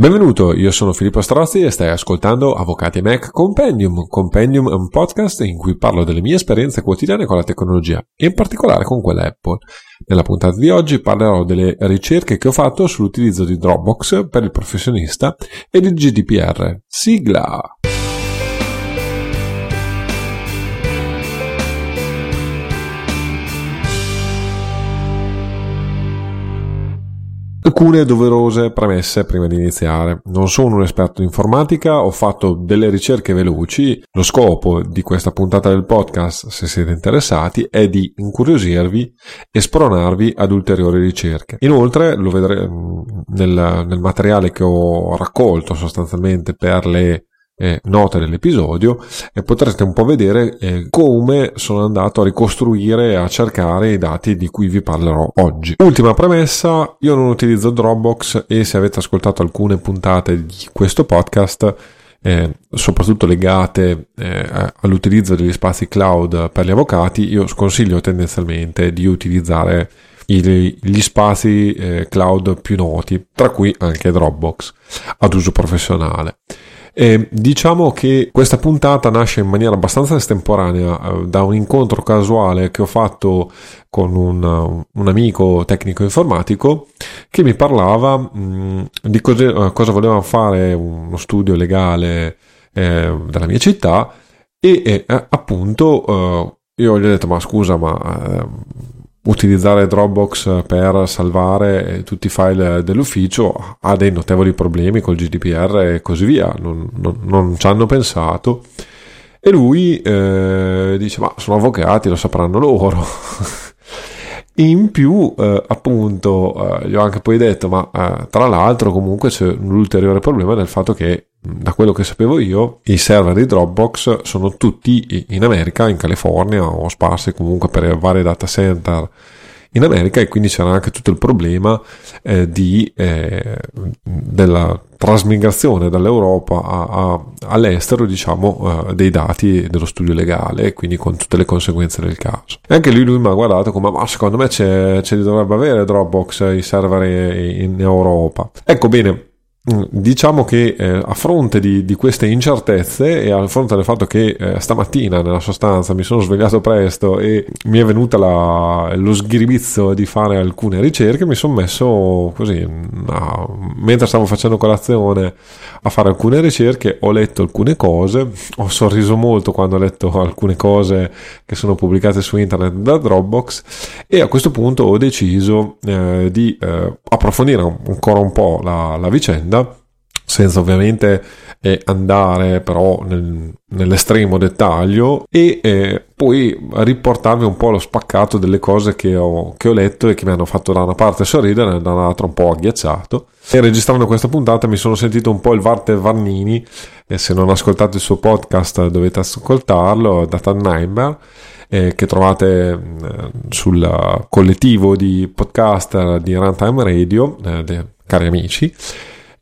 Benvenuto, io sono Filippo Strozzi e stai ascoltando Avvocati Mac Compendium. Compendium è un podcast in cui parlo delle mie esperienze quotidiane con la tecnologia e in particolare con quella Apple. Nella puntata di oggi parlerò delle ricerche che ho fatto sull'utilizzo di Dropbox per il professionista e del GDPR. Sigla! Alcune doverose premesse prima di iniziare. Non sono un esperto di informatica, ho fatto delle ricerche veloci. Lo scopo di questa puntata del podcast, se siete interessati, è di incuriosirvi e spronarvi ad ulteriori ricerche. Inoltre, lo vedremo nel, nel materiale che ho raccolto sostanzialmente per le eh, note dell'episodio e potrete un po' vedere eh, come sono andato a ricostruire e a cercare i dati di cui vi parlerò oggi. Ultima premessa, io non utilizzo Dropbox e se avete ascoltato alcune puntate di questo podcast eh, soprattutto legate eh, all'utilizzo degli spazi cloud per gli avvocati, io sconsiglio tendenzialmente di utilizzare gli spazi eh, cloud più noti, tra cui anche Dropbox, ad uso professionale. E diciamo che questa puntata nasce in maniera abbastanza estemporanea eh, da un incontro casuale che ho fatto con un, un amico tecnico informatico che mi parlava mh, di cose, uh, cosa voleva fare uno studio legale eh, della mia città e eh, appunto uh, io gli ho detto ma scusa ma uh, utilizzare Dropbox per salvare tutti i file dell'ufficio ha dei notevoli problemi col GDPR e così via, non, non, non ci hanno pensato. E lui eh, dice: Ma sono avvocati, lo sapranno loro. In più, eh, appunto, eh, gli ho anche poi detto, ma eh, tra l'altro comunque c'è un ulteriore problema del fatto che da quello che sapevo io, i server di Dropbox sono tutti in America, in California o sparsi comunque per vari data center in America e quindi c'era anche tutto il problema eh, di, eh, della trasmigrazione dall'Europa a, a, all'estero diciamo eh, dei dati dello studio legale quindi con tutte le conseguenze del caso. E anche lui, lui mi ha guardato come ma secondo me ce li dovrebbe avere Dropbox i server in Europa. Ecco bene diciamo che eh, a fronte di, di, queste incertezze e a fronte del fatto che eh, stamattina nella sostanza mi sono svegliato presto e mi è venuta la, lo sghiribizzo di fare alcune ricerche mi sono messo così no, mentre stavo facendo colazione a fare alcune ricerche ho letto alcune cose ho sorriso molto quando ho letto alcune cose che sono pubblicate su internet da Dropbox e a questo punto ho deciso eh, di eh, approfondire ancora un po' la, la vicenda senza ovviamente eh, andare però nel, nell'estremo dettaglio e eh, poi riportarvi un po' lo spaccato delle cose che ho, che ho, letto e che mi hanno fatto da una parte sorridere e dall'altra un po' agghiacciato. E registrando questa puntata mi sono sentito un po' il Varte Varnini e se non ascoltate il suo podcast dovete ascoltarlo Data Nightmare eh, che trovate eh, sul collettivo di podcaster di Runtime Radio eh, cari amici.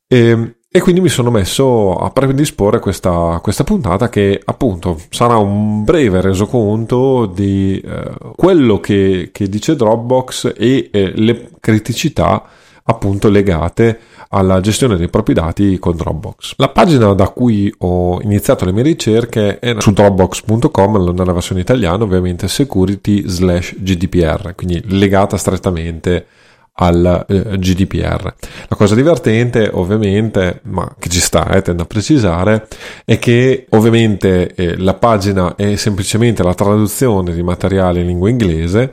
E, e quindi mi sono messo a predisporre questa, questa puntata che appunto sarà un breve resoconto di eh, quello che, che, dice Dropbox e eh, le criticità appunto legate alla gestione dei propri dati con Dropbox. La pagina da cui ho iniziato le mie ricerche è su dropbox.com nella versione italiana ovviamente security slash GDPR, quindi legata strettamente al eh, GDPR. La cosa divertente, ovviamente, ma che ci sta, eh, tendo a precisare, è che ovviamente eh, la pagina è semplicemente la traduzione di materiale in lingua inglese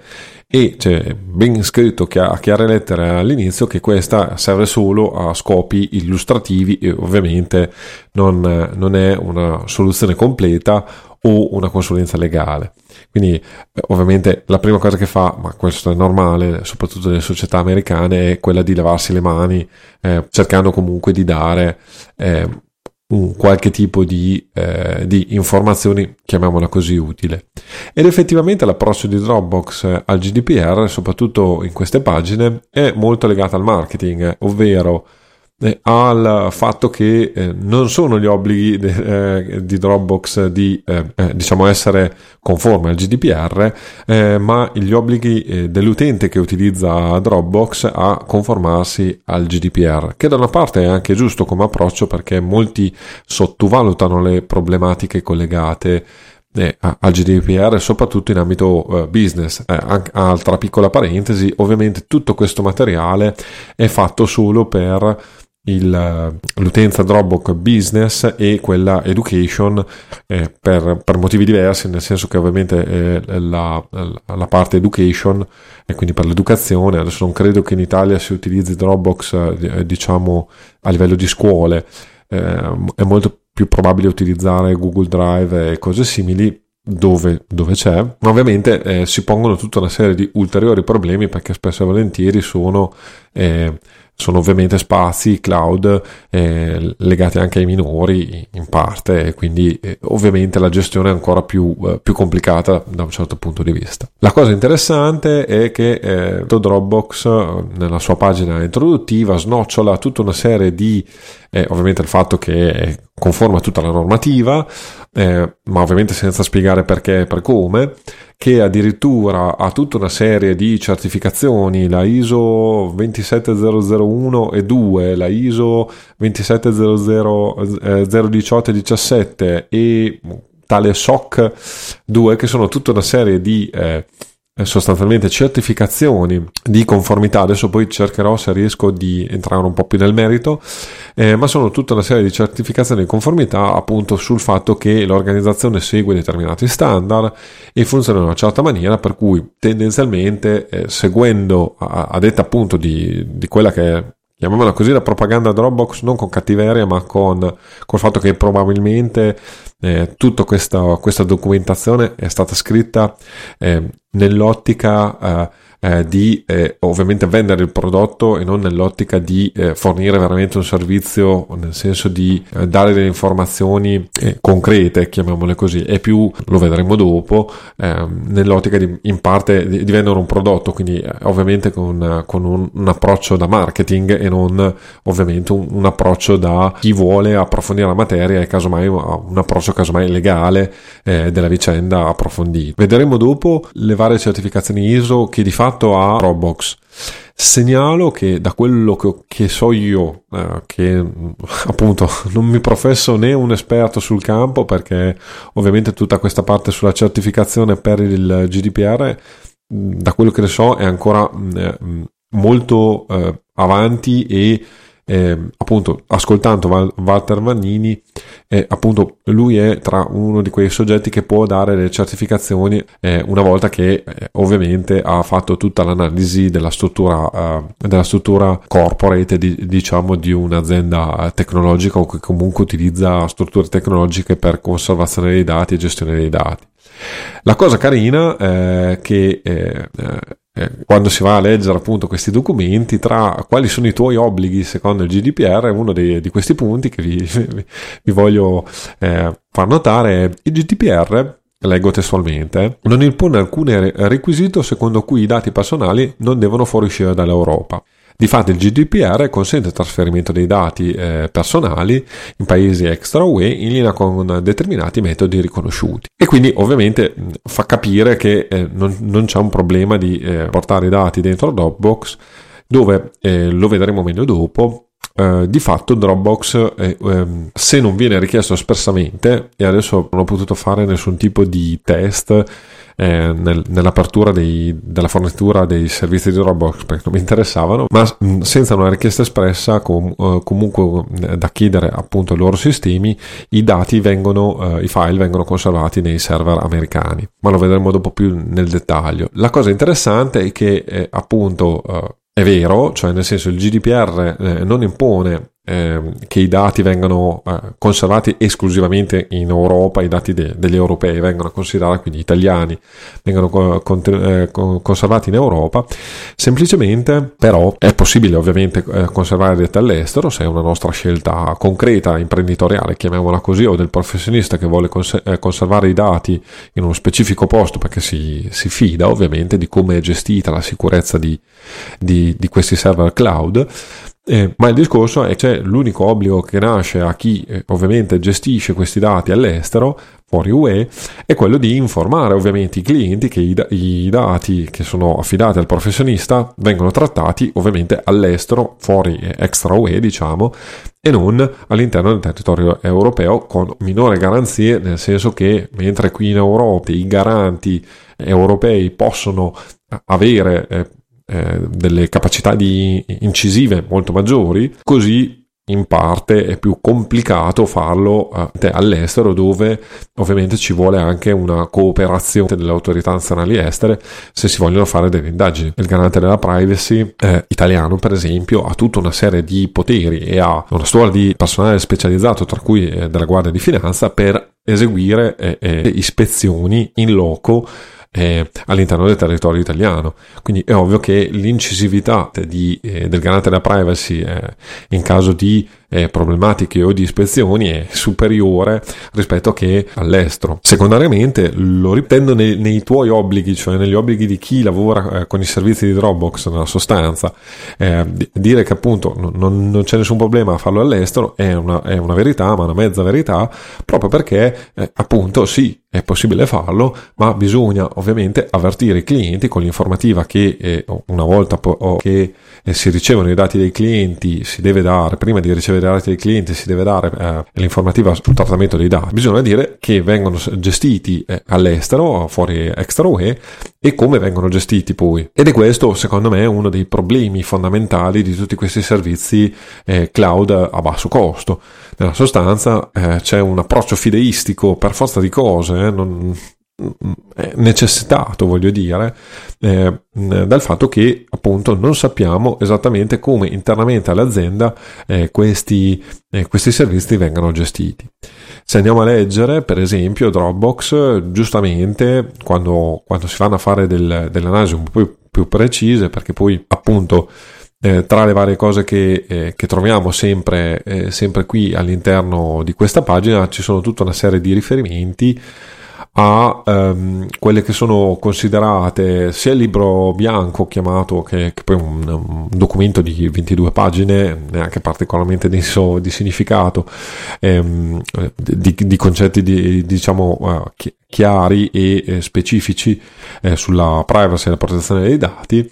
e c'è ben scritto a chiare lettere all'inizio che questa serve solo a scopi illustrativi e ovviamente non, non è una soluzione completa o una consulenza legale. Quindi eh, ovviamente la prima cosa che fa, ma questo è normale, soprattutto nelle società americane, è quella di lavarsi le mani, eh, cercando comunque di dare eh, un qualche tipo di, eh, di, informazioni, chiamiamola così, utile. Ed effettivamente l'approccio di Dropbox al GDPR, soprattutto in queste pagine, è molto legato al marketing, ovvero eh, al fatto che eh, non sono gli obblighi de, eh, di Dropbox di eh, eh, diciamo essere conforme al GDPR, eh, ma gli obblighi dell'utente che utilizza Dropbox a conformarsi al GDPR, che da una parte è anche giusto come approccio perché molti sottovalutano le problematiche collegate eh, al GDPR soprattutto in ambito eh, business. Eh, altra piccola parentesi, ovviamente tutto questo materiale è fatto solo per il, l'utenza Dropbox Business e quella Education eh, per, per, motivi diversi, nel senso che ovviamente eh, la, la, parte Education e quindi per l'educazione, adesso non credo che in Italia si utilizzi Dropbox eh, diciamo a livello di scuole, eh, è molto più probabile utilizzare Google Drive e cose simili dove, dove c'è, ma ovviamente eh, si pongono tutta una serie di ulteriori problemi perché spesso e volentieri sono eh, sono ovviamente spazi cloud eh, legati anche ai minori in parte e quindi eh, ovviamente la gestione è ancora più, eh, più, complicata da un certo punto di vista. La cosa interessante è che eh, Dropbox nella sua pagina introduttiva snocciola tutta una serie di eh, ovviamente il fatto che è conforme a tutta la normativa, eh, ma ovviamente senza spiegare perché e per come, che addirittura ha tutta una serie di certificazioni, la ISO 27001 e 2, la ISO 27000 eh, 018 e 17 e tale SOC 2 che sono tutta una serie di eh, sostanzialmente certificazioni di conformità. Adesso poi cercherò se riesco di entrare un po' più nel merito, eh, ma sono tutta una serie di certificazioni di conformità appunto sul fatto che l'organizzazione segue determinati standard e funziona in una certa maniera, per cui tendenzialmente eh, seguendo a, a detta appunto di, di quella che è chiamiamola così, la propaganda Dropbox non con cattiveria, ma con col fatto che probabilmente eh, tutta questa, questa, documentazione è stata scritta eh, nell'ottica eh, eh, di eh, ovviamente vendere il prodotto e non nell'ottica di eh, fornire veramente un servizio, nel senso di eh, dare delle informazioni eh, concrete, chiamiamole così, e più lo vedremo dopo, ehm, nell'ottica di in parte di, di, vendere un prodotto, quindi eh, ovviamente con, con un, un, approccio da marketing e non ovviamente un, un, approccio da chi vuole approfondire la materia e casomai un approccio casomai legale della vicenda approfondito. Vedremo dopo le varie certificazioni ISO che di fatto fatto a Roblox. Segnalo che da quello che, che so io, eh, che appunto non mi professo né un esperto sul campo perché ovviamente tutta questa parte sulla certificazione per il GDPR, da quello che ne so, è ancora eh, molto eh, avanti e eh, appunto ascoltando Val- Walter Vannini eh, appunto lui è tra uno di quei soggetti che può dare le certificazioni eh, una volta che eh, ovviamente ha fatto tutta l'analisi della struttura eh, della struttura corporate di, diciamo di un'azienda tecnologica o che comunque utilizza strutture tecnologiche per conservazione dei dati e gestione dei dati. La cosa carina è che eh, eh, quando si va a leggere appunto questi documenti, tra quali sono i tuoi obblighi secondo il GDPR, uno dei, di questi punti che vi, vi voglio eh, far notare è il GDPR leggo testualmente, non impone alcun requisito secondo cui i dati personali non devono fuoriuscire dall'Europa. Difatti il GDPR consente il trasferimento dei dati eh, personali in paesi extra UE in linea con determinati metodi riconosciuti. E quindi ovviamente fa capire che eh, non, non, c'è un problema di eh, portare i dati dentro Dropbox dove eh, lo vedremo meglio dopo Uh, di fatto Dropbox eh, um, se non viene richiesto espressamente e adesso non ho potuto fare nessun tipo di test eh, nel, nell'apertura dei, della fornitura dei servizi di Dropbox perché non mi interessavano, ma mh, senza una richiesta espressa com, uh, comunque eh, da chiedere appunto ai loro sistemi, i dati vengono, uh, i file vengono conservati nei server americani, ma lo vedremo dopo più nel dettaglio. La cosa interessante è che eh, appunto uh, è vero, cioè nel senso il GDPR eh, non impone eh, che i dati vengano eh, conservati esclusivamente in Europa, i dati de- degli europei vengono considerati, quindi italiani, vengono co- con- eh, conservati in Europa, semplicemente però è possibile ovviamente eh, conservare dati all'estero se è una nostra scelta concreta, imprenditoriale, chiamiamola così, o del professionista che vuole cons- conservare i dati in uno specifico posto perché si, si fida ovviamente di come è gestita la sicurezza di, di, di questi server cloud Eh, ma il discorso è che c'è l'unico obbligo che nasce a chi eh, ovviamente gestisce questi dati all'estero fuori UE è quello di informare ovviamente i clienti che i, i, dati che sono affidati al professionista vengono trattati ovviamente all'estero, fuori extra UE diciamo, e non all'interno del territorio europeo con minore garanzie, nel senso che mentre qui in Europa i garanti europei possono avere eh, delle capacità incisive molto maggiori, così in parte è più complicato farlo eh, all'estero dove ovviamente ci vuole anche una cooperazione delle autorità nazionali estere se si vogliono fare delle indagini. Il garante della privacy eh, italiano per esempio ha tutta una serie di poteri e ha una storia di personale specializzato tra cui eh, della Guardia di Finanza per eseguire eh, eh, ispezioni in loco eh, all'interno del territorio italiano. Quindi è ovvio che l'incisività di, eh, del garante della privacy eh, in caso di eh, problematiche o di ispezioni è superiore rispetto che all'estero. Secondariamente lo ripetendo nei, nei, tuoi obblighi, cioè negli obblighi di chi lavora eh, con i servizi di Dropbox nella sostanza, eh, dire che appunto non, non, c'è nessun problema a farlo all'estero è una, è una, verità, ma una mezza verità, proprio perché eh, appunto sì, è possibile farlo, ma bisogna ovviamente avvertire i clienti con l'informativa che eh, una volta po- che eh, si ricevono i dati dei clienti si deve dare prima di ricevere dei dati del cliente si deve dare eh, l'informativa sul trattamento dei dati, bisogna dire che vengono gestiti eh, all'estero, fuori extra UE, e come vengono gestiti poi. Ed è questo, secondo me, uno dei problemi fondamentali di tutti questi servizi eh, cloud a basso costo. Nella sostanza eh, c'è un approccio fideistico per forza di cose, eh, non, necessitato, voglio dire, eh, dal fatto che appunto non sappiamo esattamente come internamente all'azienda eh, questi, eh, questi servizi vengano gestiti. Se andiamo a leggere, per esempio, Dropbox, giustamente, quando, quando si vanno a fare del, delle analisi un po' più, più precise, perché poi appunto eh, tra le varie cose che, eh, che troviamo sempre, eh, sempre qui all'interno di questa pagina ci sono tutta una serie di riferimenti a um, quelle che sono considerate sia il libro bianco chiamato che, che poi un, un, documento di 22 pagine neanche particolarmente denso di significato ehm, di, di, concetti di, diciamo uh, chiari e eh, specifici eh, sulla privacy e la protezione dei dati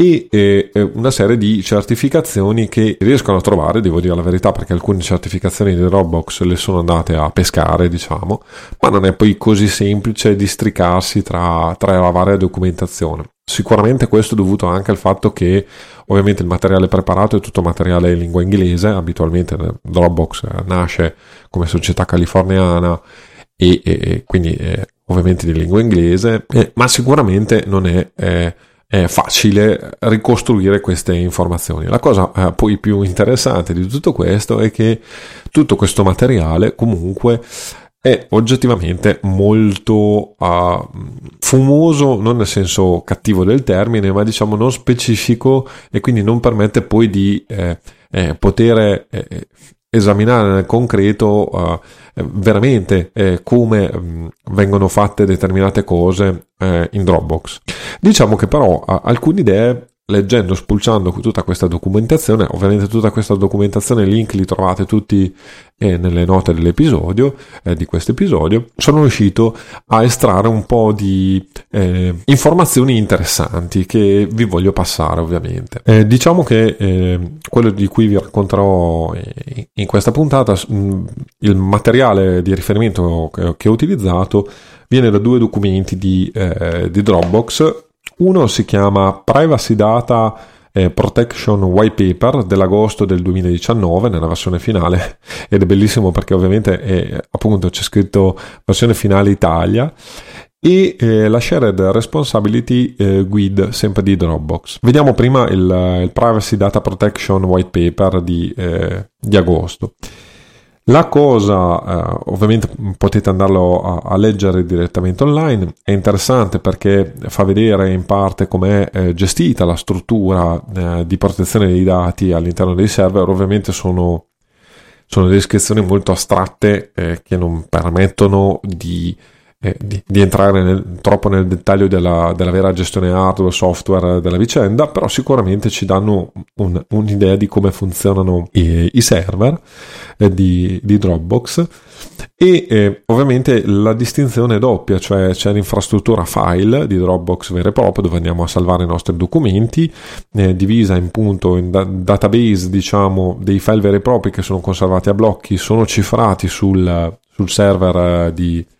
e eh, una serie di certificazioni che riescono a trovare, devo dire la verità, perché alcune certificazioni di Dropbox le sono andate a pescare, diciamo, ma non è poi così semplice districarsi tra, tra la varia documentazione. Sicuramente questo è dovuto anche al fatto che ovviamente il materiale preparato è tutto materiale in lingua inglese, abitualmente Dropbox nasce come società californiana e, e, e quindi è ovviamente di lingua inglese, eh, ma sicuramente non è... Eh, è facile ricostruire queste informazioni. La cosa eh, poi più interessante di tutto questo è che tutto questo materiale comunque è oggettivamente molto uh, fumoso, non nel senso cattivo del termine, ma diciamo non specifico e quindi non permette poi di eh, eh, poter eh, esaminare nel concreto uh, veramente eh, come mh, mm, vengono fatte determinate cose eh, in Dropbox. Diciamo che però uh, alcune idee leggendo, spulciando tutta questa documentazione, ovviamente tutta questa documentazione, link li trovate tutti eh, nelle note dell'episodio, eh, di questo episodio, sono riuscito a estrarre un po' di eh, informazioni interessanti che vi voglio passare ovviamente. Eh, diciamo che eh, quello di cui vi racconterò eh, in questa puntata, mh, il materiale di riferimento che, ho utilizzato viene da due documenti di, di Dropbox uno si chiama Privacy Data eh, Protection White Paper dell'agosto del 2019 nella versione finale ed è bellissimo perché ovviamente è, appunto c'è scritto versione finale Italia e eh, la Shared Responsibility eh, Guide sempre di Dropbox. Vediamo prima il, il Privacy Data Protection White Paper di, eh, di agosto. La cosa, eh, ovviamente potete andarlo a, a, leggere direttamente online, è interessante perché fa vedere in parte com'è eh, gestita la struttura eh, di protezione dei dati all'interno dei server, ovviamente sono, sono descrizioni molto astratte eh, che non permettono di eh, di, di, entrare nel, troppo nel dettaglio della, della, vera gestione hardware, software della vicenda, però sicuramente ci danno un, un'idea di come funzionano i, i server eh, di, di, Dropbox e eh, ovviamente la distinzione è doppia, cioè c'è l'infrastruttura file di Dropbox vera e propria dove andiamo a salvare i nostri documenti, eh, divisa in punto in da- database diciamo dei file veri e propri che sono conservati a blocchi, sono cifrati sul, sul server eh, di di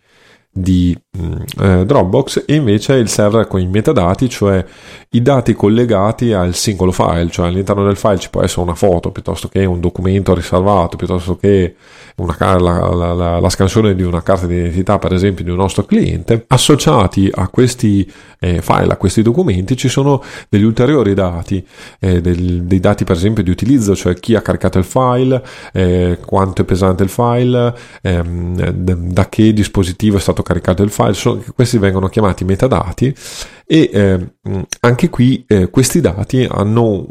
die eh, Dropbox e invece il server con i metadati, cioè i dati collegati al singolo file, cioè all'interno del file ci può essere una foto piuttosto che un documento riservato, piuttosto che una, la, la, la, la scansione di una carta d'identità, per esempio, di un nostro cliente. Associati a questi eh, file, a questi documenti, ci sono degli ulteriori dati, eh, del, dei dati per esempio di utilizzo, cioè chi ha caricato il file, eh, quanto è pesante il file, ehm, da che dispositivo è stato caricato il file, sono, questi vengono chiamati metadati e eh, anche qui eh, questi dati hanno,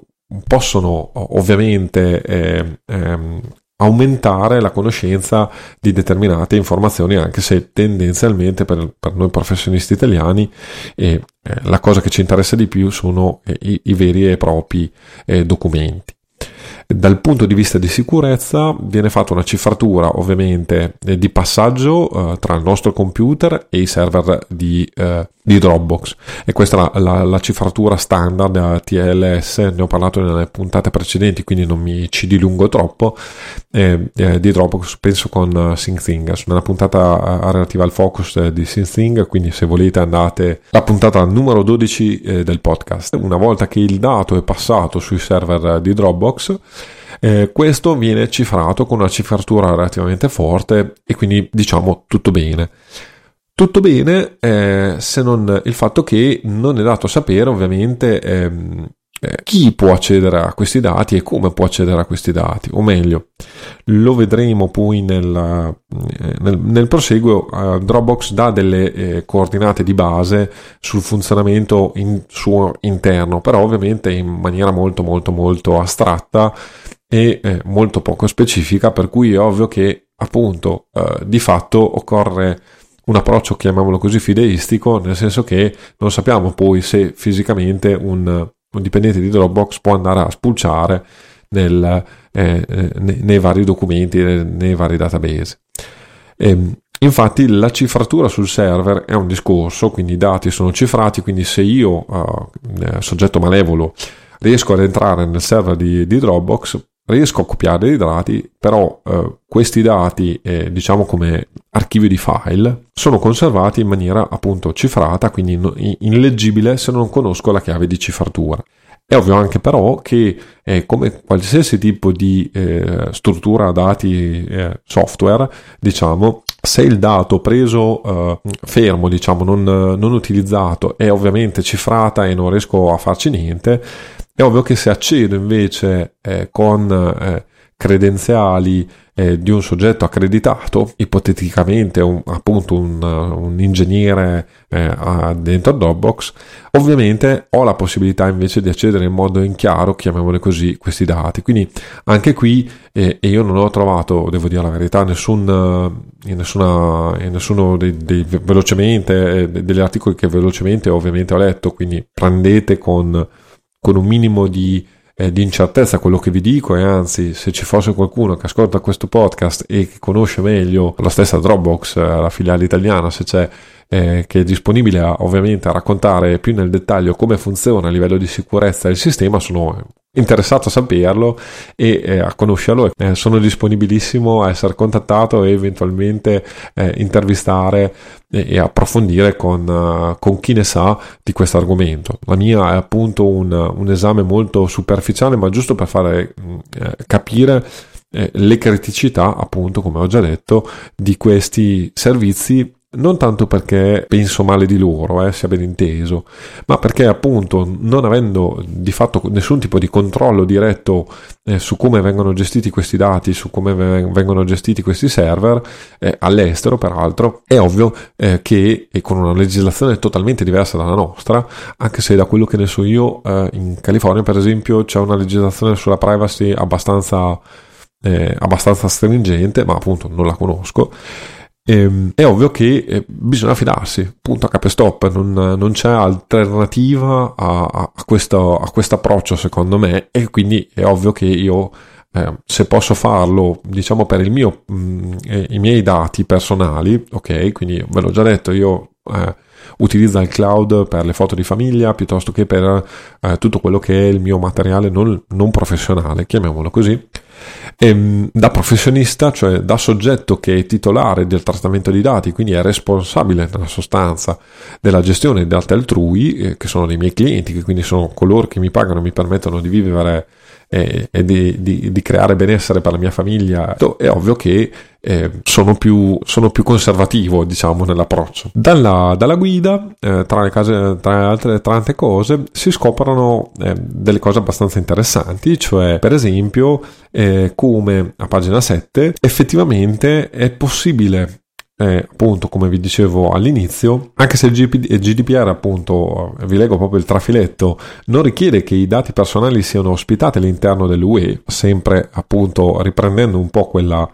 possono ovviamente eh, ehm, aumentare la conoscenza di determinate informazioni anche se tendenzialmente per, per noi professionisti italiani eh, la cosa che ci interessa di più sono eh, i, i, veri e propri eh, documenti dal punto di vista di sicurezza viene fatta una cifratura ovviamente eh, di passaggio eh, tra il nostro computer e i server di, eh, di Dropbox. E questa è la, la, la, cifratura standard TLS, ne ho parlato nelle puntate precedenti quindi non mi ci dilungo troppo eh, eh di Dropbox penso con SyncThing. Nella puntata eh, relativa al focus di SyncThing quindi se volete andate la puntata numero 12 del podcast. Una volta che il dato è passato sui server di Dropbox eh, questo viene cifrato con una cifratura relativamente forte e quindi diciamo tutto bene. Tutto bene eh, se non il fatto che non è dato sapere ovviamente ehm, eh, chi può accedere a questi dati e come può accedere a questi dati, o meglio, lo vedremo poi nel, eh, nel, nel proseguo. Uh, Dropbox dà delle eh, coordinate di base sul funzionamento in, suo interno, però ovviamente in maniera molto molto molto astratta e eh, molto poco specifica, per cui è ovvio che appunto eh, di fatto occorre un approccio, chiamiamolo così, fideistico, nel senso che non sappiamo poi se fisicamente un un dipendente di Dropbox può andare a spulciare nel, eh, eh nei, nei, vari documenti, nei, nei vari database. E, ehm, infatti la cifratura sul server è un discorso, quindi i dati sono cifrati, quindi se io, soggetto malevolo, riesco ad entrare nel server di, di Dropbox, riesco a copiare i dati, però eh, questi dati, eh, diciamo come archivio di file, sono conservati in maniera appunto cifrata, quindi illeggibile se non conosco la chiave di cifratura. È ovvio anche però che eh, come qualsiasi tipo di eh, struttura dati eh, software, diciamo, se il dato preso eh, fermo, diciamo, non, non utilizzato è ovviamente cifrata e non riesco a farci niente, è ovvio che se accedo invece eh, con eh, credenziali eh, di un soggetto accreditato, ipoteticamente un, appunto un, un ingegnere eh, dentro Dropbox, ovviamente ho la possibilità invece di accedere in modo in chiaro, chiamiamole così, questi dati. Quindi anche qui, eh, io non ho trovato, devo dire la verità, nessun, in, nessuna, in nessuno dei, dei velocemente, eh, degli articoli che velocemente ovviamente ho letto, quindi prendete con con un minimo di, eh, di, incertezza quello che vi dico e anzi se ci fosse qualcuno che ascolta questo podcast e che conosce meglio la stessa Dropbox, eh, la filiale italiana, se c'è eh, che è disponibile a, ovviamente a raccontare più nel dettaglio come funziona a livello di sicurezza il sistema, sono interessato a saperlo e eh, a conoscerlo. Eh, sono disponibilissimo a essere contattato e eventualmente eh, intervistare e, approfondire con, uh, con, chi ne sa di questo argomento. La mia è appunto un, un esame molto superficiale, ma giusto per fare mm, eh, capire eh, le criticità, appunto, come ho già detto, di questi servizi non tanto perché penso male di loro, eh, sia ben inteso, ma perché appunto non avendo di fatto nessun tipo di controllo diretto eh, su come vengono gestiti questi dati, su come vengono gestiti questi server, eh, all'estero peraltro, è ovvio eh, che e con una legislazione totalmente diversa dalla nostra, anche se da quello che ne so io eh, in California per esempio c'è una legislazione sulla privacy abbastanza, eh, abbastanza stringente, ma appunto non la conosco ehm, è ovvio che eh, bisogna fidarsi, punto a capo e stop, non, non c'è alternativa a, a, questo, a questo approccio secondo me e quindi è ovvio che io eh, se posso farlo, diciamo per mio, mh, mm, i miei dati personali, ok, quindi ve l'ho già detto, io eh, utilizzo il cloud per le foto di famiglia piuttosto che per eh, tutto quello che è il mio materiale non, non professionale, chiamiamolo così. E, ehm, da professionista, cioè da soggetto che è titolare del trattamento di dati, quindi è responsabile nella sostanza della gestione dei dati altrui, eh, che sono dei miei clienti, che quindi sono coloro che mi pagano e mi permettono di vivere e, e di, di, di, creare benessere per la mia famiglia, è ovvio che eh, sono, più, sono, più, conservativo, diciamo, nell'approccio. Dalla, dalla guida, eh, tra, le case, tra, altre tante cose, si scoprono eh, delle cose abbastanza interessanti, cioè, per esempio, eh, come a pagina 7 effettivamente è possibile eh, appunto come vi dicevo all'inizio, anche se il, GDPR appunto, vi leggo proprio il trafiletto, non richiede che i dati personali siano ospitati all'interno dell'UE, sempre appunto riprendendo un po' quella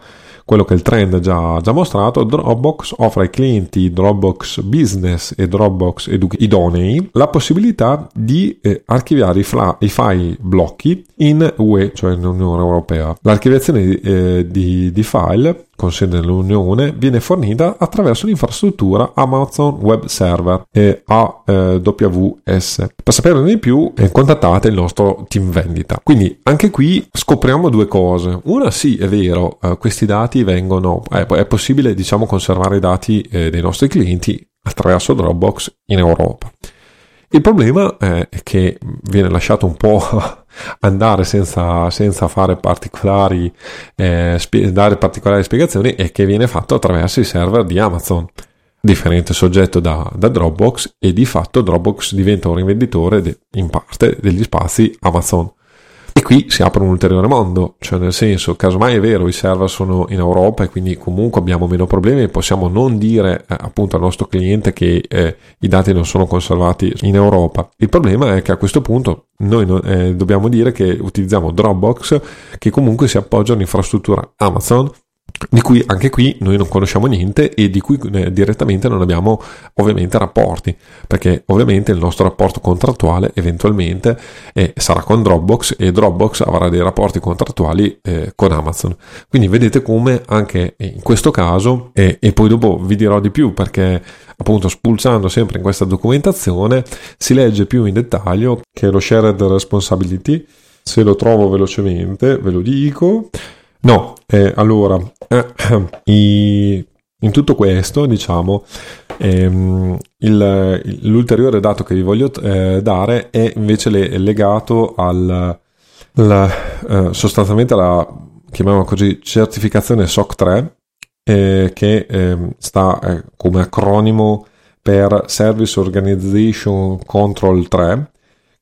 quello che il trend già, già mostrato, Dropbox offre ai clienti Dropbox Business e Dropbox edu- idonei la possibilità di eh, archiviare i, fla- i, file blocchi in UE, cioè in Unione Europea. L'archiviazione eh, di, di file con sede nell'Unione viene fornita attraverso l'infrastruttura Amazon Web Server e AWS. Per saperne di più eh, contattate il nostro team vendita. Quindi anche qui scopriamo due cose. Una sì, è vero, eh, questi dati vengono, eh, è possibile diciamo conservare i dati dei nostri clienti attraverso Dropbox in Europa. Il problema è che viene lasciato un po' andare senza, senza fare particolari, eh, spie- dare particolari spiegazioni e che viene fatto attraverso i server di Amazon differente soggetto da, da, Dropbox e di fatto Dropbox diventa un rivenditore de, in parte degli spazi Amazon. E qui si apre un ulteriore mondo, cioè nel senso, casomai è vero, i server sono in Europa e quindi comunque abbiamo meno problemi possiamo non dire eh, appunto al nostro cliente che eh, i dati non sono conservati in Europa. Il problema è che a questo punto noi non, eh, dobbiamo dire che utilizziamo Dropbox che comunque si appoggia all'infrastruttura Amazon di cui anche qui noi non conosciamo niente e di cui eh, direttamente non abbiamo ovviamente rapporti, perché ovviamente il nostro rapporto contrattuale eventualmente eh, sarà con Dropbox e Dropbox avrà dei rapporti contrattuali eh, con Amazon. Quindi vedete come anche in questo caso, e poi dopo vi dirò di più perché appunto spulsando sempre in questa documentazione si legge più in dettaglio che lo shared responsibility, se lo trovo velocemente ve lo dico, No, eh, allora, eh, i, in tutto questo, diciamo, ehm, il, l'ulteriore dato che vi voglio eh, dare è invece le, legato al, la, eh, sostanzialmente alla, chiamiamola così, certificazione SOC 3, eh, che ehm, sta eh, come acronimo per Service Organization Control 3,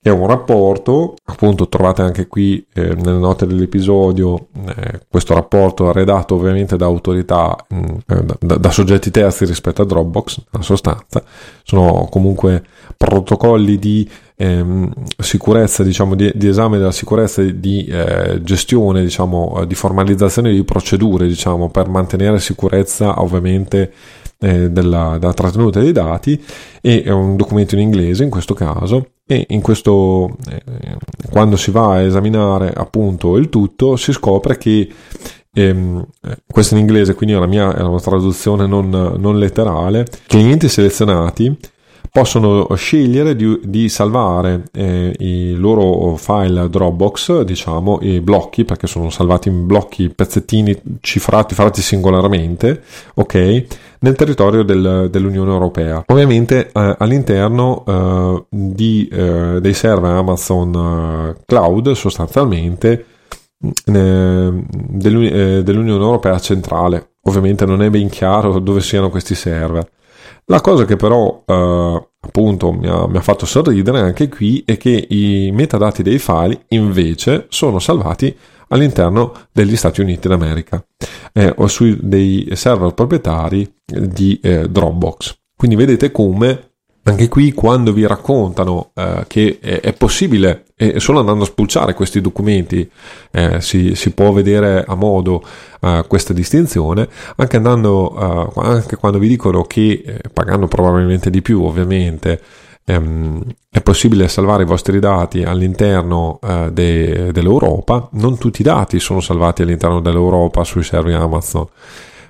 è un rapporto, appunto trovate anche qui eh, nelle note dell'episodio eh, questo rapporto redatto ovviamente da autorità, mh, mm, eh, da, da, soggetti terzi rispetto a Dropbox, nella sostanza, sono comunque protocolli di ehm, sicurezza, diciamo, di, di, esame della sicurezza, di eh, gestione, diciamo, di formalizzazione di procedure, diciamo, per mantenere sicurezza ovviamente eh, della, della, trattenuta dei dati e è un documento in inglese in questo caso e in questo eh, quando si va a esaminare appunto il tutto si scopre che ehm, questo in inglese quindi la mia è una traduzione non, non letterale clienti selezionati possono scegliere di, di salvare eh, i loro file Dropbox, diciamo, i blocchi, perché sono salvati in blocchi, pezzettini cifrati, fatti singolarmente, ok, nel territorio del, dell'Unione Europea. Ovviamente eh, all'interno eh, di, eh, dei server Amazon eh, Cloud, sostanzialmente, eh, dell'Unione Europea centrale. Ovviamente non è ben chiaro dove siano questi server. La cosa che però eh, appunto mi ha, mi ha, fatto sorridere anche qui è che i metadati dei file invece sono salvati all'interno degli Stati Uniti d'America eh, o sui dei server proprietari di eh, Dropbox. Quindi vedete come anche qui quando vi raccontano eh, che è, è, possibile, e solo andando a spulciare questi documenti eh, si, si, può vedere a modo eh, questa distinzione, anche, andando, eh, anche quando vi dicono che, eh, pagando probabilmente di più ovviamente, ehm, è possibile salvare i vostri dati all'interno eh, de, dell'Europa, non tutti i dati sono salvati all'interno dell'Europa sui server Amazon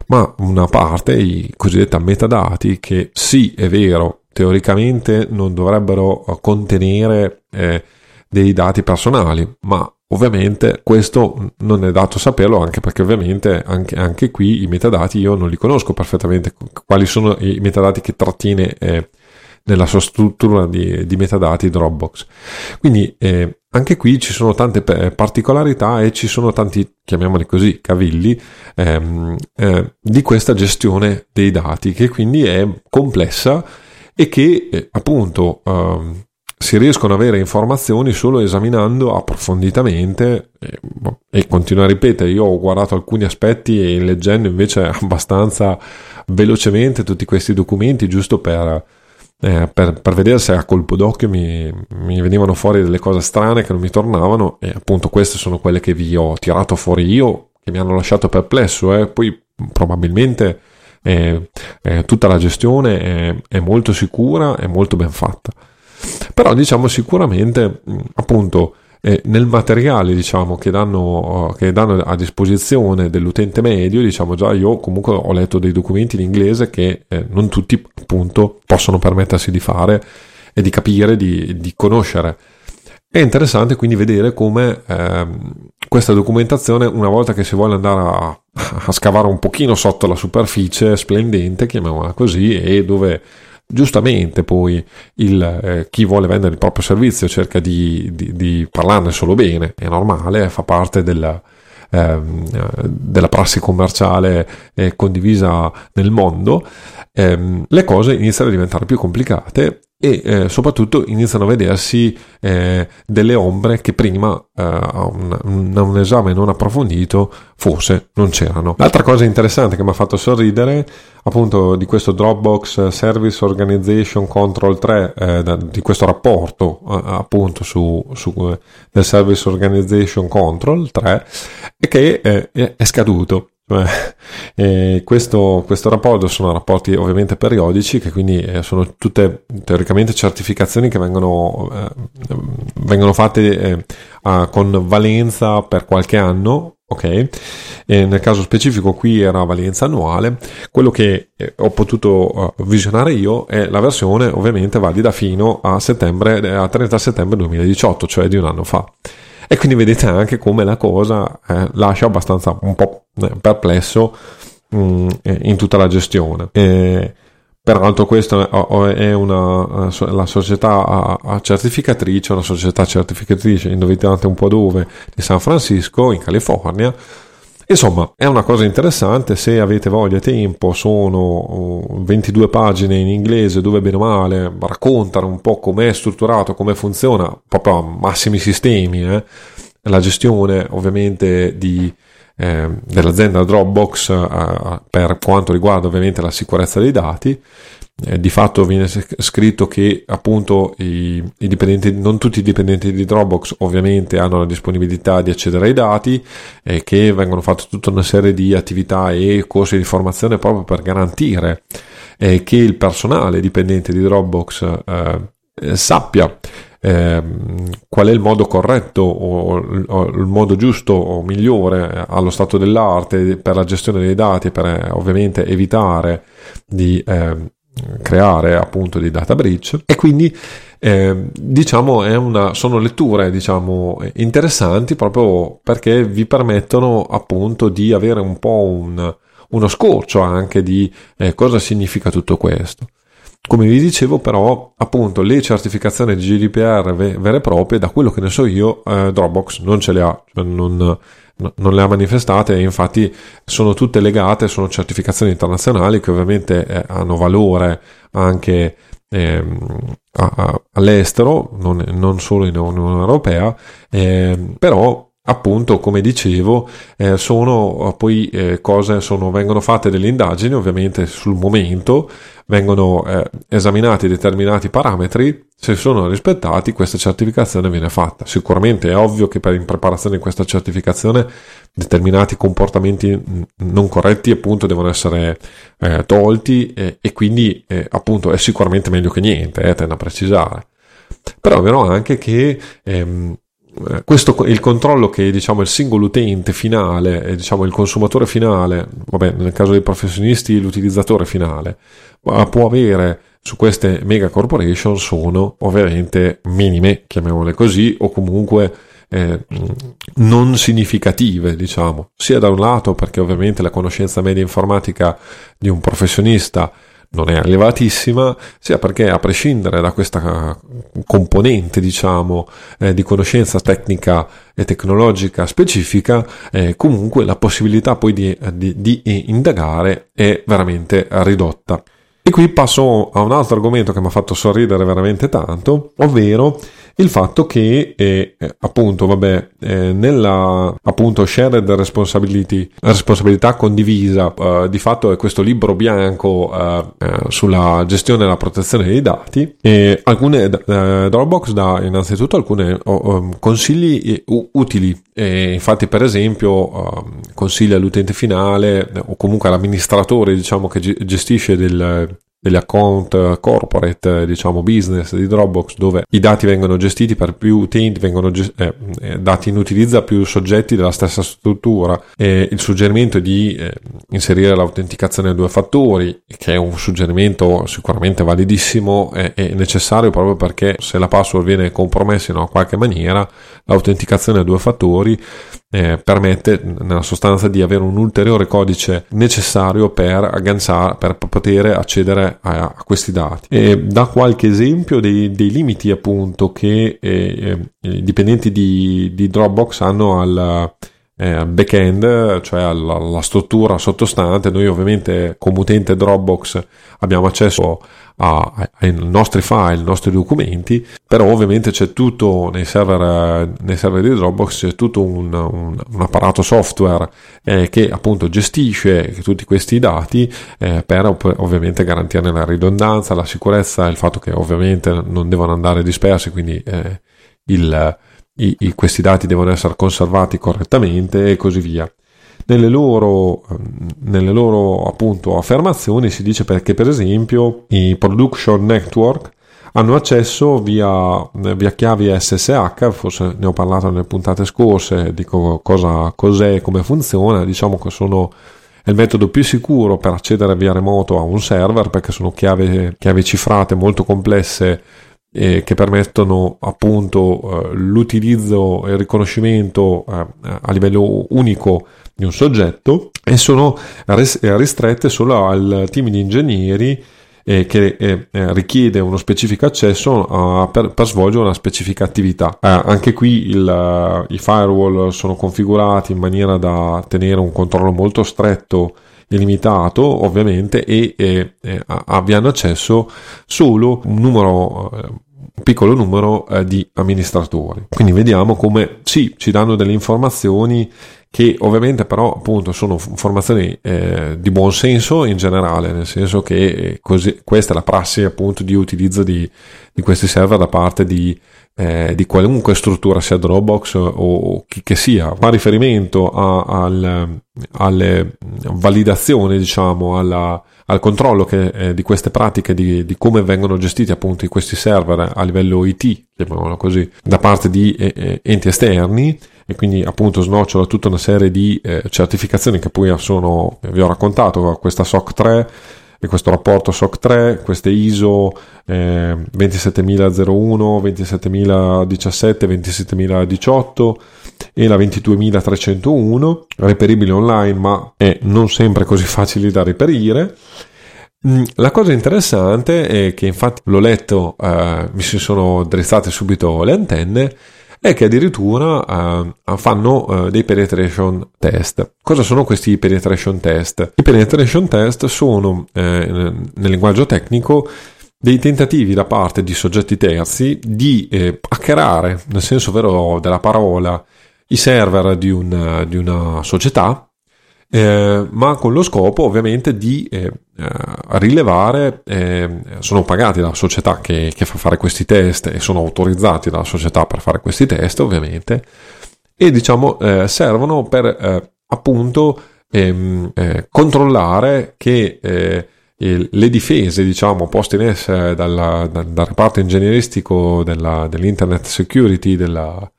ma una parte, i cosiddetti metadati, che sì, è vero, teoricamente non dovrebbero contenere eh, dei dati personali, ma ovviamente questo non è dato saperlo anche perché ovviamente anche, anche qui i metadati io non li conosco perfettamente quali sono i metadati che trattiene eh, nella sua struttura di, di metadati Dropbox. Quindi eh, anche qui ci sono tante particolarità e ci sono tanti, chiamiamoli così, cavilli ehm, eh, di questa gestione dei dati che quindi è complessa e che eh, appunto ehm, si riescono ad avere informazioni solo esaminando approfonditamente e, boh, e continuo a ripetere, io ho guardato alcuni aspetti e leggendo invece abbastanza velocemente tutti questi documenti giusto per eh, per, per, vedere se a colpo d'occhio mi, mi, venivano fuori delle cose strane che non mi tornavano e appunto queste sono quelle che vi ho tirato fuori io che mi hanno lasciato perplesso eh. poi probabilmente eh, tutta la gestione è, è molto sicura e molto ben fatta però diciamo sicuramente appunto eh, nel materiale diciamo, che, danno, che, danno, a disposizione dell'utente medio, diciamo già io comunque ho letto dei documenti in inglese che eh, non tutti appunto possono permettersi di fare e di capire, di, di conoscere. È interessante quindi vedere come eh, questa documentazione, una volta che si vuole andare a, a scavare un pochino sotto la superficie splendente, chiamiamola così, e dove Giustamente poi il, eh, chi vuole vendere il proprio servizio cerca di, di, di, parlarne solo bene, è normale, fa parte della, eh, della prassi commerciale eh, condivisa nel mondo, ehm, le cose iniziano a diventare più complicate e eh, soprattutto iniziano a vedersi eh, delle ombre che prima eh, a, un, un, esame non approfondito forse non c'erano. L'altra cosa interessante che mi ha fatto sorridere appunto di questo Dropbox Service Organization Control 3 eh, da, di questo rapporto eh, appunto su, su eh, del Service Organization Control 3 è che è scaduto eh, questo, questo, rapporto sono rapporti ovviamente periodici, che quindi eh, sono tutte teoricamente certificazioni che vengono, eh, vengono fatte eh, a, con valenza per qualche anno. Ok, e nel caso specifico qui era valenza annuale. Quello che eh, ho potuto visionare io è la versione ovviamente valida fino a settembre, a 30 settembre 2018, cioè di un anno fa. E quindi vedete anche come la cosa eh, lascia abbastanza un po' eh, perplesso mh, mm, in tutta la gestione. E, Peraltro questa è una, eh, la società certificatrice, una società certificatrice, indovinate un po' dove, di San Francisco, in California, Insomma, è una cosa interessante, se avete voglia e tempo, sono 22 uh, pagine in inglese dove bene o male raccontano un po' com'è strutturato, come funziona, proprio a massimi sistemi, eh? la gestione ovviamente di, eh, dell'azienda Dropbox eh, per quanto riguarda ovviamente la sicurezza dei dati eh, di fatto viene scritto che appunto i, i, dipendenti, non tutti i dipendenti di Dropbox ovviamente hanno la disponibilità di accedere ai dati e che vengono fatte tutta una serie di attività e corsi di formazione proprio per garantire eh, che il personale dipendente di Dropbox eh, sappia eh, qual è il modo corretto o, il modo giusto o migliore allo stato dell'arte per la gestione dei dati per eh, ovviamente evitare di eh, creare appunto di data breach. E quindi eh, diciamo una, sono letture diciamo interessanti proprio perché vi permettono appunto di avere un po' un, uno scorcio anche di eh, cosa significa tutto questo. Come vi dicevo però appunto le certificazioni di GDPR vere e proprie da quello che ne so io eh, Dropbox non ce le ha cioè non, non le ha manifestate e infatti sono tutte legate, sono certificazioni internazionali che ovviamente eh, hanno valore anche eh, a, all'estero, non, non, solo in Unione Europea, eh, però appunto, come dicevo, eh, sono poi eh, cose, sono, vengono fatte delle indagini, ovviamente sul momento, vengono eh, esaminati determinati parametri, se sono rispettati questa certificazione viene fatta. Sicuramente è ovvio che per in preparazione di questa certificazione determinati comportamenti non corretti appunto devono essere eh, tolti e quindi eh, appunto è sicuramente meglio che niente, eh, tendo a precisare. Però è vero anche che ehm, eh, questo, il controllo che diciamo il singolo utente finale, diciamo il consumatore finale, vabbè, nel caso dei professionisti l'utilizzatore finale, può avere su queste mega corporation sono ovviamente minime, chiamiamole così, o comunque eh, non significative, diciamo, sia da un lato perché ovviamente la conoscenza media informatica di un professionista non è elevatissima, sia perché a prescindere da questa componente, diciamo, eh, di conoscenza tecnica e tecnologica specifica, eh, comunque la possibilità poi di, di, di indagare è veramente ridotta. E qui passo a un altro argomento che mi ha fatto sorridere veramente tanto, ovvero il fatto che eh, appunto vabbè eh, nella appunto shared responsibility responsabilità condivisa eh, di fatto è questo libro bianco eh, eh, sulla gestione e la protezione dei dati e alcune eh, Dropbox dà innanzitutto alcuni consigli utili. E infatti per esempio consiglia all'utente finale o comunque all'amministratore diciamo che gestisce del degli account corporate, diciamo business di Dropbox, dove i dati vengono gestiti per più utenti, vengono gest- eh, eh, dati in utilizzo a più soggetti della stessa struttura. E il suggerimento di eh, inserire l'autenticazione a due fattori, che è un suggerimento sicuramente validissimo, è necessario proprio perché se la password viene compromessa in una qualche maniera, l'autenticazione a due fattori eh, permette nella sostanza di avere un ulteriore codice necessario per agganciare, per poter accedere a, a questi dati. E da qualche esempio dei, dei limiti appunto che eh, i dipendenti di, di Dropbox hanno al eh, back-end, cioè alla, alla, struttura sottostante. Noi ovviamente come utente Dropbox abbiamo accesso a, ai nostri file, ai nostri documenti, però ovviamente c'è tutto nei server, nei server di Dropbox, c'è tutto un, un, un apparato software eh, che appunto gestisce tutti questi dati eh, per ovviamente garantire la ridondanza, la sicurezza, il fatto che ovviamente non devono andare dispersi, quindi eh, il, i, i, questi dati devono essere conservati correttamente e così via. Nelle loro, nelle loro appunto affermazioni si dice perché per esempio i production network hanno accesso via, via chiavi SSH, forse ne ho parlato nelle puntate scorse, dico cosa, cos'è e come funziona, diciamo che sono è il metodo più sicuro per accedere via remoto a un server perché sono chiavi, chiavi cifrate molto complesse eh, che permettono appunto eh, l'utilizzo e il riconoscimento eh, a livello unico di un soggetto e sono ristrette solo al team di ingegneri eh, che eh, eh, richiede uno specifico accesso uh, per, per, svolgere una specifica attività. Uh, anche qui il, i firewall sono configurati in maniera da tenere un controllo molto stretto e limitato ovviamente e abbiano accesso solo un numero piccolo numero eh, di amministratori. Quindi vediamo come sì, ci danno delle informazioni che ovviamente però appunto sono informazioni eh, di buon senso in generale, nel senso che eh, così, questa è la prassi appunto di utilizzo di, di questi server da parte di, eh, di qualunque struttura sia Dropbox o, o chi che sia. Fa riferimento a, al, alle validazioni, diciamo, alla, al controllo che, eh, di queste pratiche, di, di, come vengono gestiti appunto questi server a livello IT, chiamiamolo così, da parte di eh, eh enti esterni. E quindi appunto snocciola tutta una serie di eh, certificazioni che poi sono, vi ho raccontato, questa SOC 3 e questo rapporto SOC 3, queste ISO eh, 27001, 27017, 27018 e la 22301, reperibile online ma è non sempre così facile da reperire. Mm, la cosa interessante è che infatti l'ho letto, eh, mi si sono drizzate subito le antenne, è che addirittura uh, fanno uh, dei penetration test. Cosa sono questi penetration test? I penetration test sono, eh, nel linguaggio tecnico, dei tentativi da parte di soggetti terzi di eh, hackerare, nel senso vero della parola, i server di, un, di una società, eh, ma con lo scopo ovviamente di eh, eh rilevare, eh, sono pagati dalla società che, che, fa fare questi test e sono autorizzati dalla società per fare questi test ovviamente, e diciamo eh, servono per eh, appunto ehm, controllare che le difese diciamo poste in essere dalla, dal, dal reparto ingegneristico della, dell'internet security della,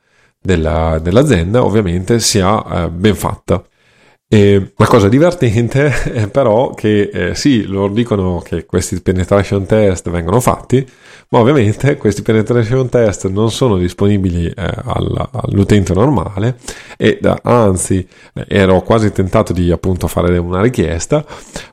della, dell'azienda ovviamente sia ben fatta. E la cosa divertente è però che eh, sì, loro dicono che questi penetration test vengono fatti, ma ovviamente questi penetration test non sono disponibili eh, all'utente normale e anzi ero quasi tentato di appunto fare una richiesta.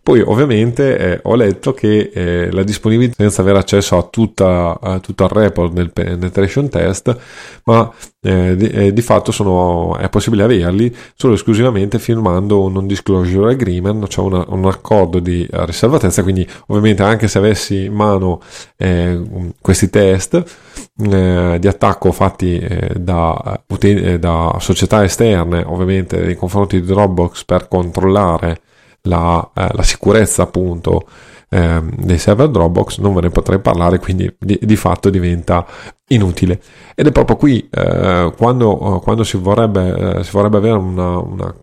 Poi ovviamente eh, ho letto che eh, la disponibilità senza avere accesso a, tutta, a tutto il report del penetration test ma eh, di, eh, di, fatto sono, è possibile averli solo esclusivamente firmando un non disclosure agreement, cioè una, un accordo di riservatezza, quindi ovviamente anche se avessi in mano eh, questi test eh, di attacco fatti eh, da, da, società esterne, ovviamente nei confronti di Dropbox per controllare la, eh, la sicurezza appunto ehm, dei server Dropbox non ve ne potrei parlare quindi di, di fatto diventa inutile ed è proprio qui eh, quando, quando si, vorrebbe, eh, si vorrebbe avere una, una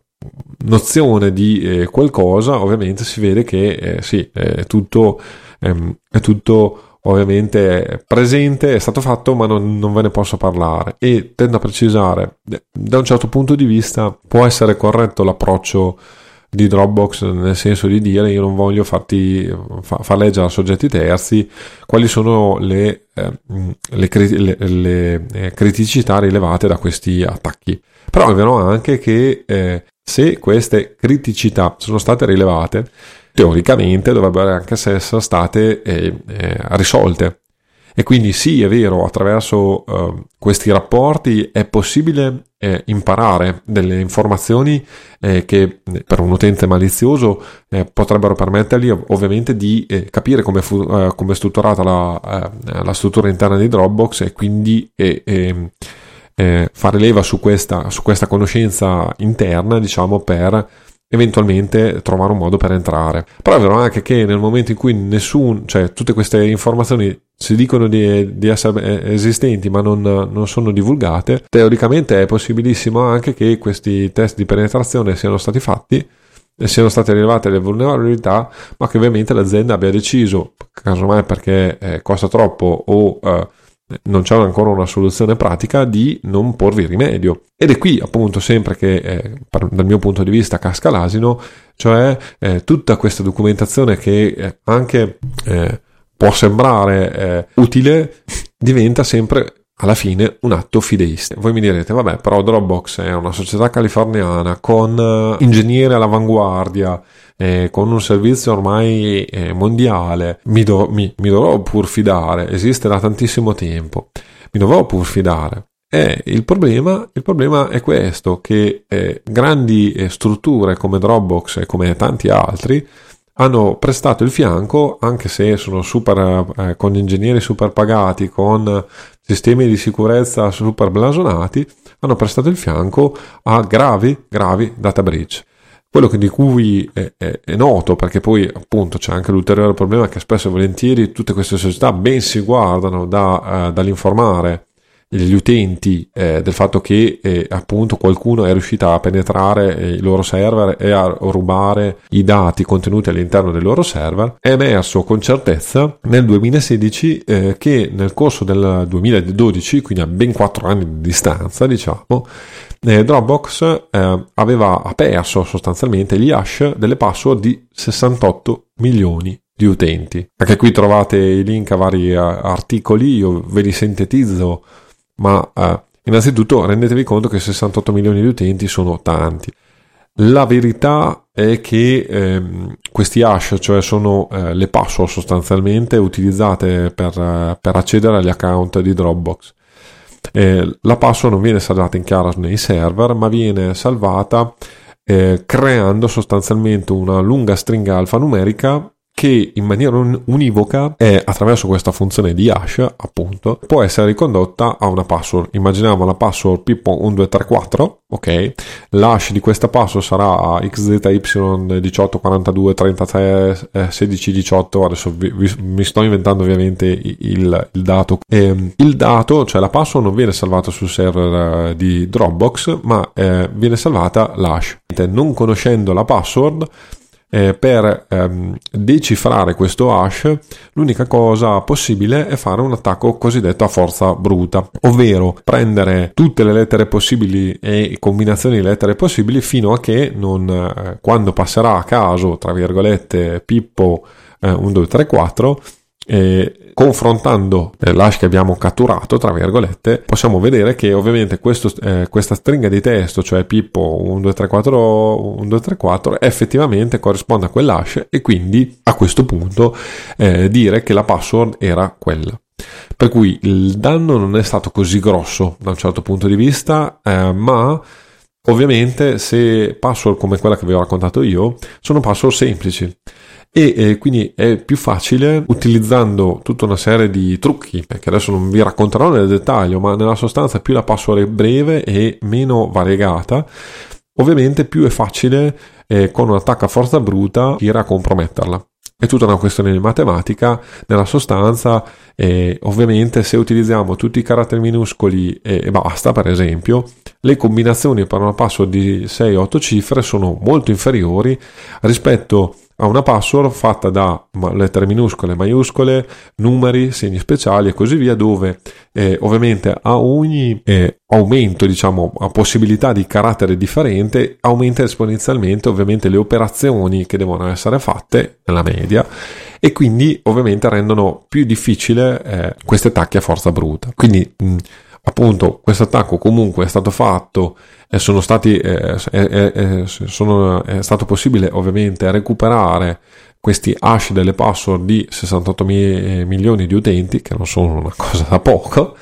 nozione di eh, qualcosa ovviamente si vede che eh, sì è tutto, ehm, è tutto ovviamente presente, è stato fatto, ma non, non, ve ne posso parlare. E tendo a precisare, da un certo punto di vista, può essere corretto l'approccio di Dropbox nel senso di dire io non voglio farti fa, far leggere a soggetti terzi quali sono le, eh, le, le, le eh, criticità rilevate da questi attacchi. Però è vero anche che eh, se queste criticità sono state rilevate, teoricamente dovrebbero anche essere state eh, eh, risolte. E quindi sì, è vero, attraverso uh, questi rapporti è possibile eh, imparare delle informazioni eh, che per un utente malizioso eh, potrebbero permettergli ovviamente di eh, capire come, fu, eh, come è strutturata la, la, struttura interna di Dropbox e quindi fare leva su questa, su questa conoscenza interna, diciamo, per eventualmente trovare un modo per entrare. Però è vero anche che nel momento in cui nessun, cioè tutte queste informazioni si dicono di, di essere esistenti ma non, non, sono divulgate, teoricamente è possibilissimo anche che questi test di penetrazione siano stati fatti e siano state rilevate le vulnerabilità, ma che ovviamente l'azienda abbia deciso, casomai perché eh, costa troppo o eh, non c'è ancora una soluzione pratica di non porvi rimedio. Ed è qui appunto sempre che eh, dal mio punto di vista casca l'asino, cioè eh, tutta questa documentazione che eh, anche eh, può sembrare eh, utile diventa sempre alla fine un atto fideistico. Voi mi direte, vabbè, però Dropbox è una società californiana con uh, ingegneri all'avanguardia, eh, con un servizio ormai eh, mondiale, mi, do- mi, mi, dovrò pur fidare, esiste da tantissimo tempo, mi dovrò pur fidare. E il problema, il problema è questo, che eh, grandi eh, strutture come Dropbox e come tanti altri hanno prestato il fianco, anche se sono super, eh, con ingegneri super pagati, con sistemi di sicurezza super blasonati, hanno prestato il fianco a gravi, gravi data breach. Quello di cui è, è, è, noto, perché poi appunto c'è anche l'ulteriore problema che spesso e volentieri tutte queste società ben si guardano da, uh, dall'informare gli utenti eh, del fatto che eh, appunto qualcuno è riuscito a penetrare eh, i loro server e a rubare i dati contenuti all'interno dei loro server, è emerso con certezza nel 2016 eh, che nel corso del 2012, quindi a ben 4 anni di distanza, diciamo, eh, Dropbox eh, aveva perso sostanzialmente gli hash delle password di 68 milioni di utenti. Anche qui trovate i link a vari articoli, io ve li sintetizzo ma eh, innanzitutto rendetevi conto che 68 milioni di utenti sono tanti. La verità è che ehm, questi hash, cioè sono eh, le password sostanzialmente utilizzate per, eh, per accedere agli account di Dropbox. Eh, la password non viene salvata in chiaro nei server, ma viene salvata eh, creando sostanzialmente una lunga stringa alfanumerica che in maniera univoca è attraverso questa funzione di hash appunto può essere ricondotta a una password. Immaginiamo la password pippo1234 ok? L'hash di questa password sarà xzy1842331618 adesso vi, vi, mi sto inventando ovviamente il, il dato. Eh, il dato cioè la password non viene salvata sul server eh, di Dropbox ma eh, viene salvata l'hash. Non conoscendo la password eh, per ehm, decifrare questo hash l'unica cosa possibile è fare un attacco cosiddetto a forza bruta, ovvero prendere tutte le lettere possibili e combinazioni di lettere possibili fino a che non, eh, quando passerà a caso, tra virgolette, Pippo eh, 1, 2, 3, 4, eh, confrontando l'hash che abbiamo catturato, tra virgolette, possiamo vedere che ovviamente questo, eh, questa stringa di testo, cioè Pippo 1234 1234, effettivamente corrisponde a quell'hash e quindi a questo punto eh, dire che la password era quella. Per cui il danno non è stato così grosso da un certo punto di vista, eh, ma ovviamente se password come quella che vi ho raccontato io sono password semplici e eh, quindi è più facile utilizzando tutta una serie di trucchi che adesso non vi racconterò nel dettaglio ma nella sostanza più la password è breve e meno variegata. Ovviamente più è facile eh, con un attacco a forza bruta ir a comprometterla. È tutta una questione di matematica, nella sostanza eh, ovviamente se utilizziamo tutti i caratteri minuscoli e, e, basta per esempio, le combinazioni per una password di 6-8 cifre sono molto inferiori rispetto a una password fatta da lettere minuscole, maiuscole, numeri, segni speciali e così via, dove eh, ovviamente a ogni eh, aumento, diciamo, a possibilità di carattere differente, aumenta esponenzialmente ovviamente le operazioni che devono essere fatte nella media e quindi ovviamente rendono più difficile eh, questi attacchi a forza bruta. Quindi mh, appunto questo attacco comunque è stato fatto e sono stati eh, eh, eh, sono, è stato possibile ovviamente recuperare questi hash delle password di 68 milioni di utenti che non sono una cosa da poco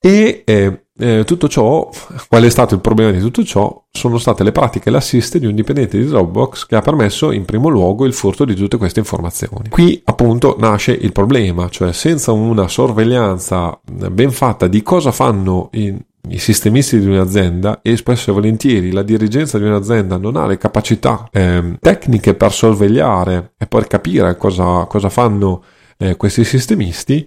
e eh, eh, tutto ciò, qual è stato il problema di tutto ciò? Sono state le pratiche e l'assist di un dipendente di Dropbox che ha permesso in primo luogo il furto di tutte queste informazioni. Qui appunto nasce il problema, cioè senza una sorveglianza ben fatta di cosa fanno i, i sistemisti di un'azienda e spesso e volentieri la dirigenza di un'azienda non ha le capacità eh, tecniche per sorvegliare e per capire cosa, cosa fanno eh, questi sistemisti,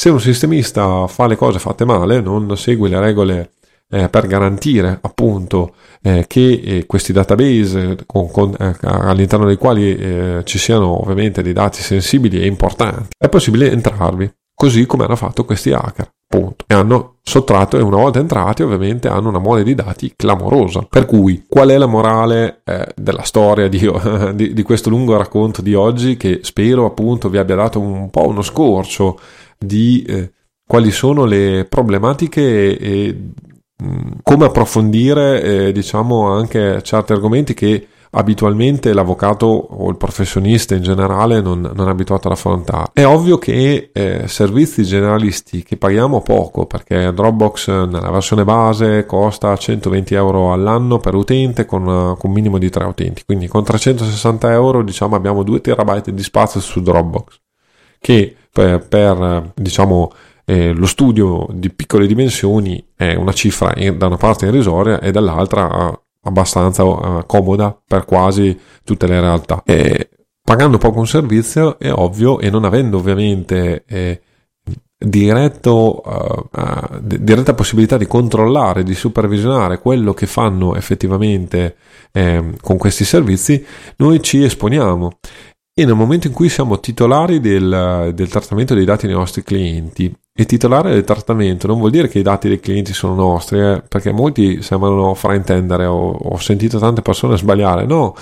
se un sistemista fa le cose fatte male, non segue le regole eh, per garantire appunto eh, che eh, questi database con, con, eh, all'interno dei quali eh, ci siano ovviamente dei dati sensibili e importanti, è possibile entrarvi, così come hanno fatto questi hacker. Punto. E hanno sottratto e una volta entrati ovviamente hanno una mole di dati clamorosa. Per cui qual è la morale eh, della storia di, di, di, questo lungo racconto di oggi che spero appunto vi abbia dato un po' uno scorcio di eh, quali sono le problematiche e, e mh, come approfondire eh, diciamo anche certi argomenti che abitualmente l'avvocato o il professionista in generale non, non è abituato ad affrontare. È ovvio che eh, servizi generalisti che paghiamo poco perché Dropbox nella versione base costa 120 euro all'anno per utente con, con un minimo di 3 utenti, quindi con 360 euro diciamo abbiamo 2 terabyte di spazio su Dropbox che per, per diciamo, eh, lo studio di piccole dimensioni è una cifra in, da una parte irrisoria e dall'altra eh, abbastanza uh, comoda per quasi tutte le realtà. E pagando poco un servizio è ovvio e non avendo ovviamente eh, diretto, uh, uh, diretta possibilità di controllare, di supervisionare quello che fanno effettivamente eh, con questi servizi, noi ci esponiamo e nel momento in cui siamo titolari del, del, trattamento dei dati dei nostri clienti e titolare del trattamento non vuol dire che i dati dei clienti sono nostri eh, perché molti sembrano fraintendere ho, ho sentito tante persone sbagliare no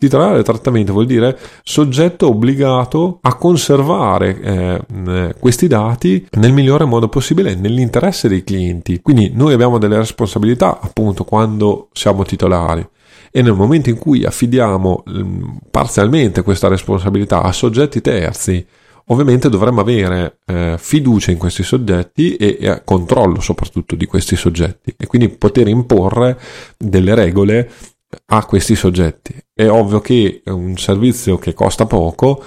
Titolare del trattamento vuol dire soggetto obbligato a conservare eh, questi dati nel migliore modo possibile, nell'interesse dei clienti. Quindi noi abbiamo delle responsabilità appunto quando siamo titolari e nel momento in cui affidiamo mm, parzialmente questa responsabilità a soggetti terzi, ovviamente dovremmo avere eh, fiducia in questi soggetti e, e, controllo soprattutto di questi soggetti e quindi poter imporre delle regole a questi soggetti. È ovvio che un servizio che costa poco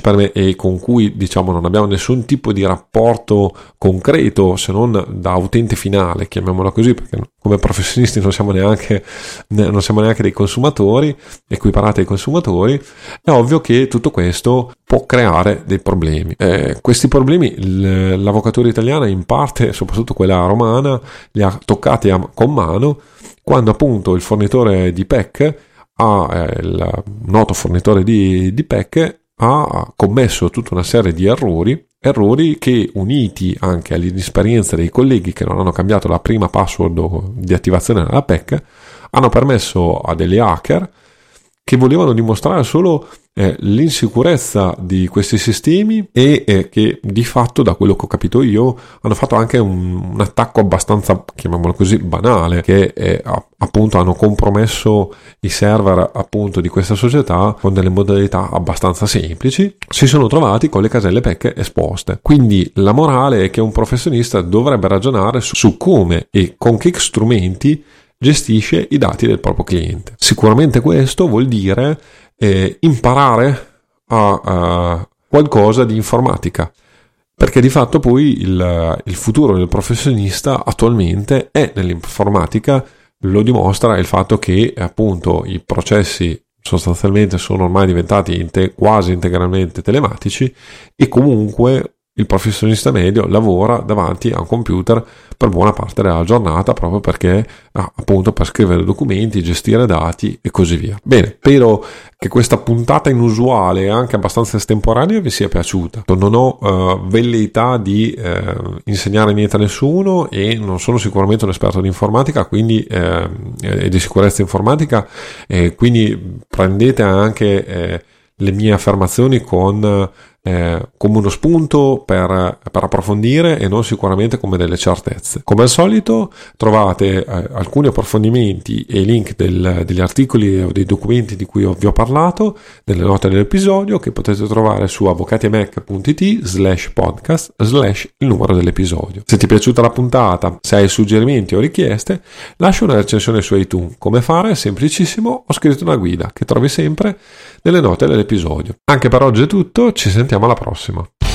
permette e con cui diciamo non abbiamo nessun tipo di rapporto concreto se non da utente finale, chiamiamolo così, perché come professionisti non siamo neanche, non siamo neanche dei consumatori, equiparati ai consumatori, è ovvio che tutto questo può creare dei problemi. Eh, questi problemi l'avvocatura italiana in parte, soprattutto quella romana, li ha toccati a, con mano quando appunto il fornitore di PEC ha eh, il noto fornitore di, di PEC ha commesso tutta una serie di errori, errori che uniti anche all'inesperienza dei colleghi che non hanno cambiato la prima password di attivazione della PEC, hanno permesso a degli hacker che volevano dimostrare solo eh, l'insicurezza di questi sistemi e eh, che di fatto, da quello che ho capito io, hanno fatto anche un, un attacco abbastanza, chiamiamolo così, banale, che eh, appunto hanno compromesso i server appunto di questa società con delle modalità abbastanza semplici, si sono trovati con le caselle PEC esposte. Quindi la morale è che un professionista dovrebbe ragionare su, su come e con che strumenti gestisce i dati del proprio cliente. Sicuramente questo vuol dire eh, imparare a, a qualcosa di informatica perché di fatto poi il, il, futuro del professionista attualmente è nell'informatica, lo dimostra il fatto che appunto i processi sostanzialmente sono ormai diventati quasi integralmente telematici e comunque il professionista medio lavora davanti a un computer per buona parte della giornata proprio perché ah, appunto per scrivere documenti, gestire dati e così via. Bene, spero che questa puntata inusuale e anche abbastanza estemporanea vi sia piaciuta. Non ho uh, velleità di uh, insegnare niente a nessuno e non sono sicuramente un esperto di informatica quindi, uh, e di sicurezza informatica, quindi prendete anche le mie affermazioni con eh, come uno spunto per, per, approfondire e non sicuramente come delle certezze. Come al solito trovate eh, alcuni approfondimenti e i link del, degli articoli o dei documenti di cui vi ho parlato nelle note dell'episodio che potete trovare su avvocatiemac.it slash podcast slash il numero dell'episodio. Se ti è piaciuta la puntata, se hai suggerimenti o richieste, lascia una recensione su iTunes. Come fare? Semplicissimo, ho scritto una guida che trovi sempre nelle note dell'episodio. Anche per oggi è tutto, ci sentiamo alla prossima.